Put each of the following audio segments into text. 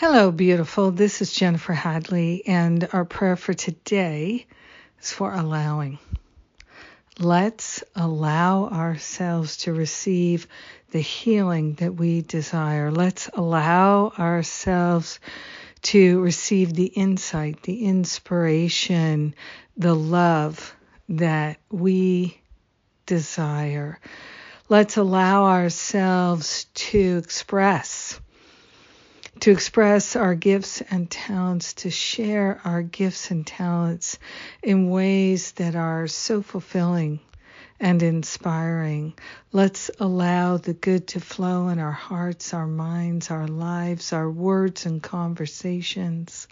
Hello, beautiful. This is Jennifer Hadley, and our prayer for today is for allowing. Let's allow ourselves to receive the healing that we desire. Let's allow ourselves to receive the insight, the inspiration, the love that we desire. Let's allow ourselves to express to express our gifts and talents, to share our gifts and talents in ways that are so fulfilling and inspiring. Let's allow the good to flow in our hearts, our minds, our lives, our words and conversations.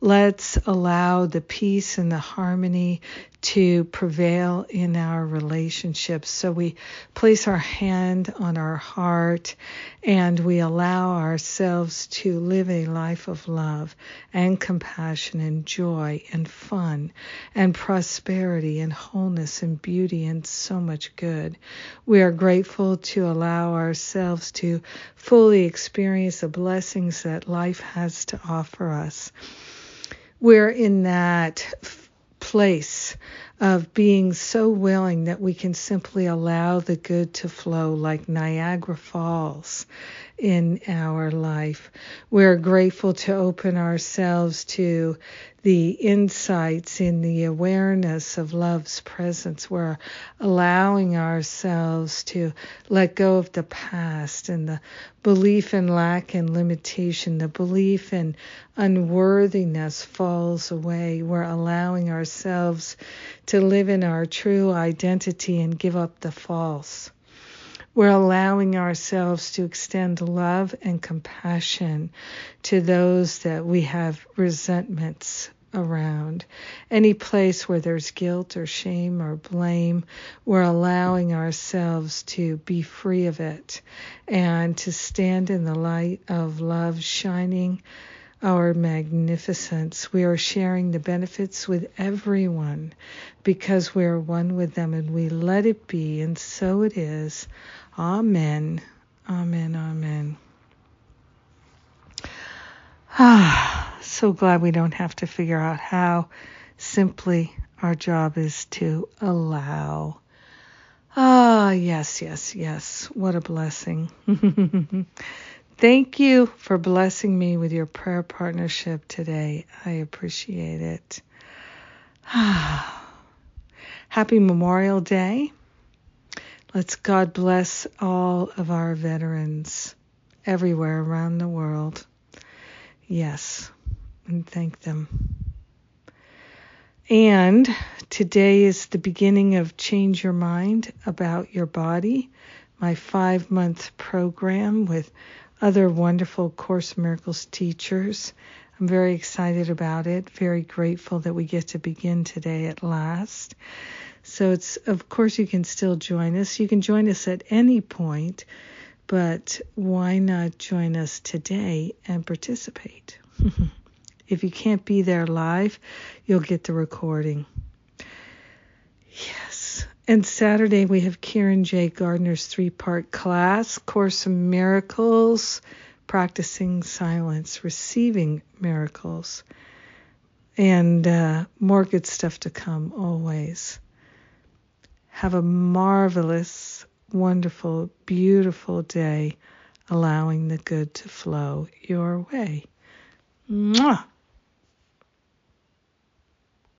Let's allow the peace and the harmony to prevail in our relationships. So we place our hand on our heart and we allow ourselves to live a life of love and compassion and joy and fun and prosperity and wholeness and beauty and so much good. We are grateful to allow ourselves to fully experience the blessings that life has to offer us we're in that place of being so willing that we can simply allow the good to flow like Niagara Falls in our life. We're grateful to open ourselves to the insights in the awareness of love's presence. We're allowing ourselves to let go of the past and the belief in lack and limitation, the belief in unworthiness falls away. We're allowing ourselves to live in our true identity and give up the false. We're allowing ourselves to extend love and compassion to those that we have resentments around. Any place where there's guilt or shame or blame, we're allowing ourselves to be free of it and to stand in the light of love shining our magnificence. We are sharing the benefits with everyone because we are one with them and we let it be, and so it is. Amen. Amen. Amen. Ah, so glad we don't have to figure out how. Simply, our job is to allow. Ah, yes, yes, yes. What a blessing. Thank you for blessing me with your prayer partnership today. I appreciate it. Happy Memorial Day. Let's God bless all of our veterans everywhere around the world. Yes, and thank them. And today is the beginning of Change Your Mind About Your Body, my five month program with other wonderful Course Miracles teachers. I'm very excited about it, very grateful that we get to begin today at last. So it's of course you can still join us. You can join us at any point, but why not join us today and participate? if you can't be there live, you'll get the recording. Yes. And Saturday we have Kieran J. Gardner's three-part class, Course in Miracles, practicing silence, receiving miracles, and uh, more good stuff to come always. Have a marvelous, wonderful, beautiful day, allowing the good to flow your way. Mwah!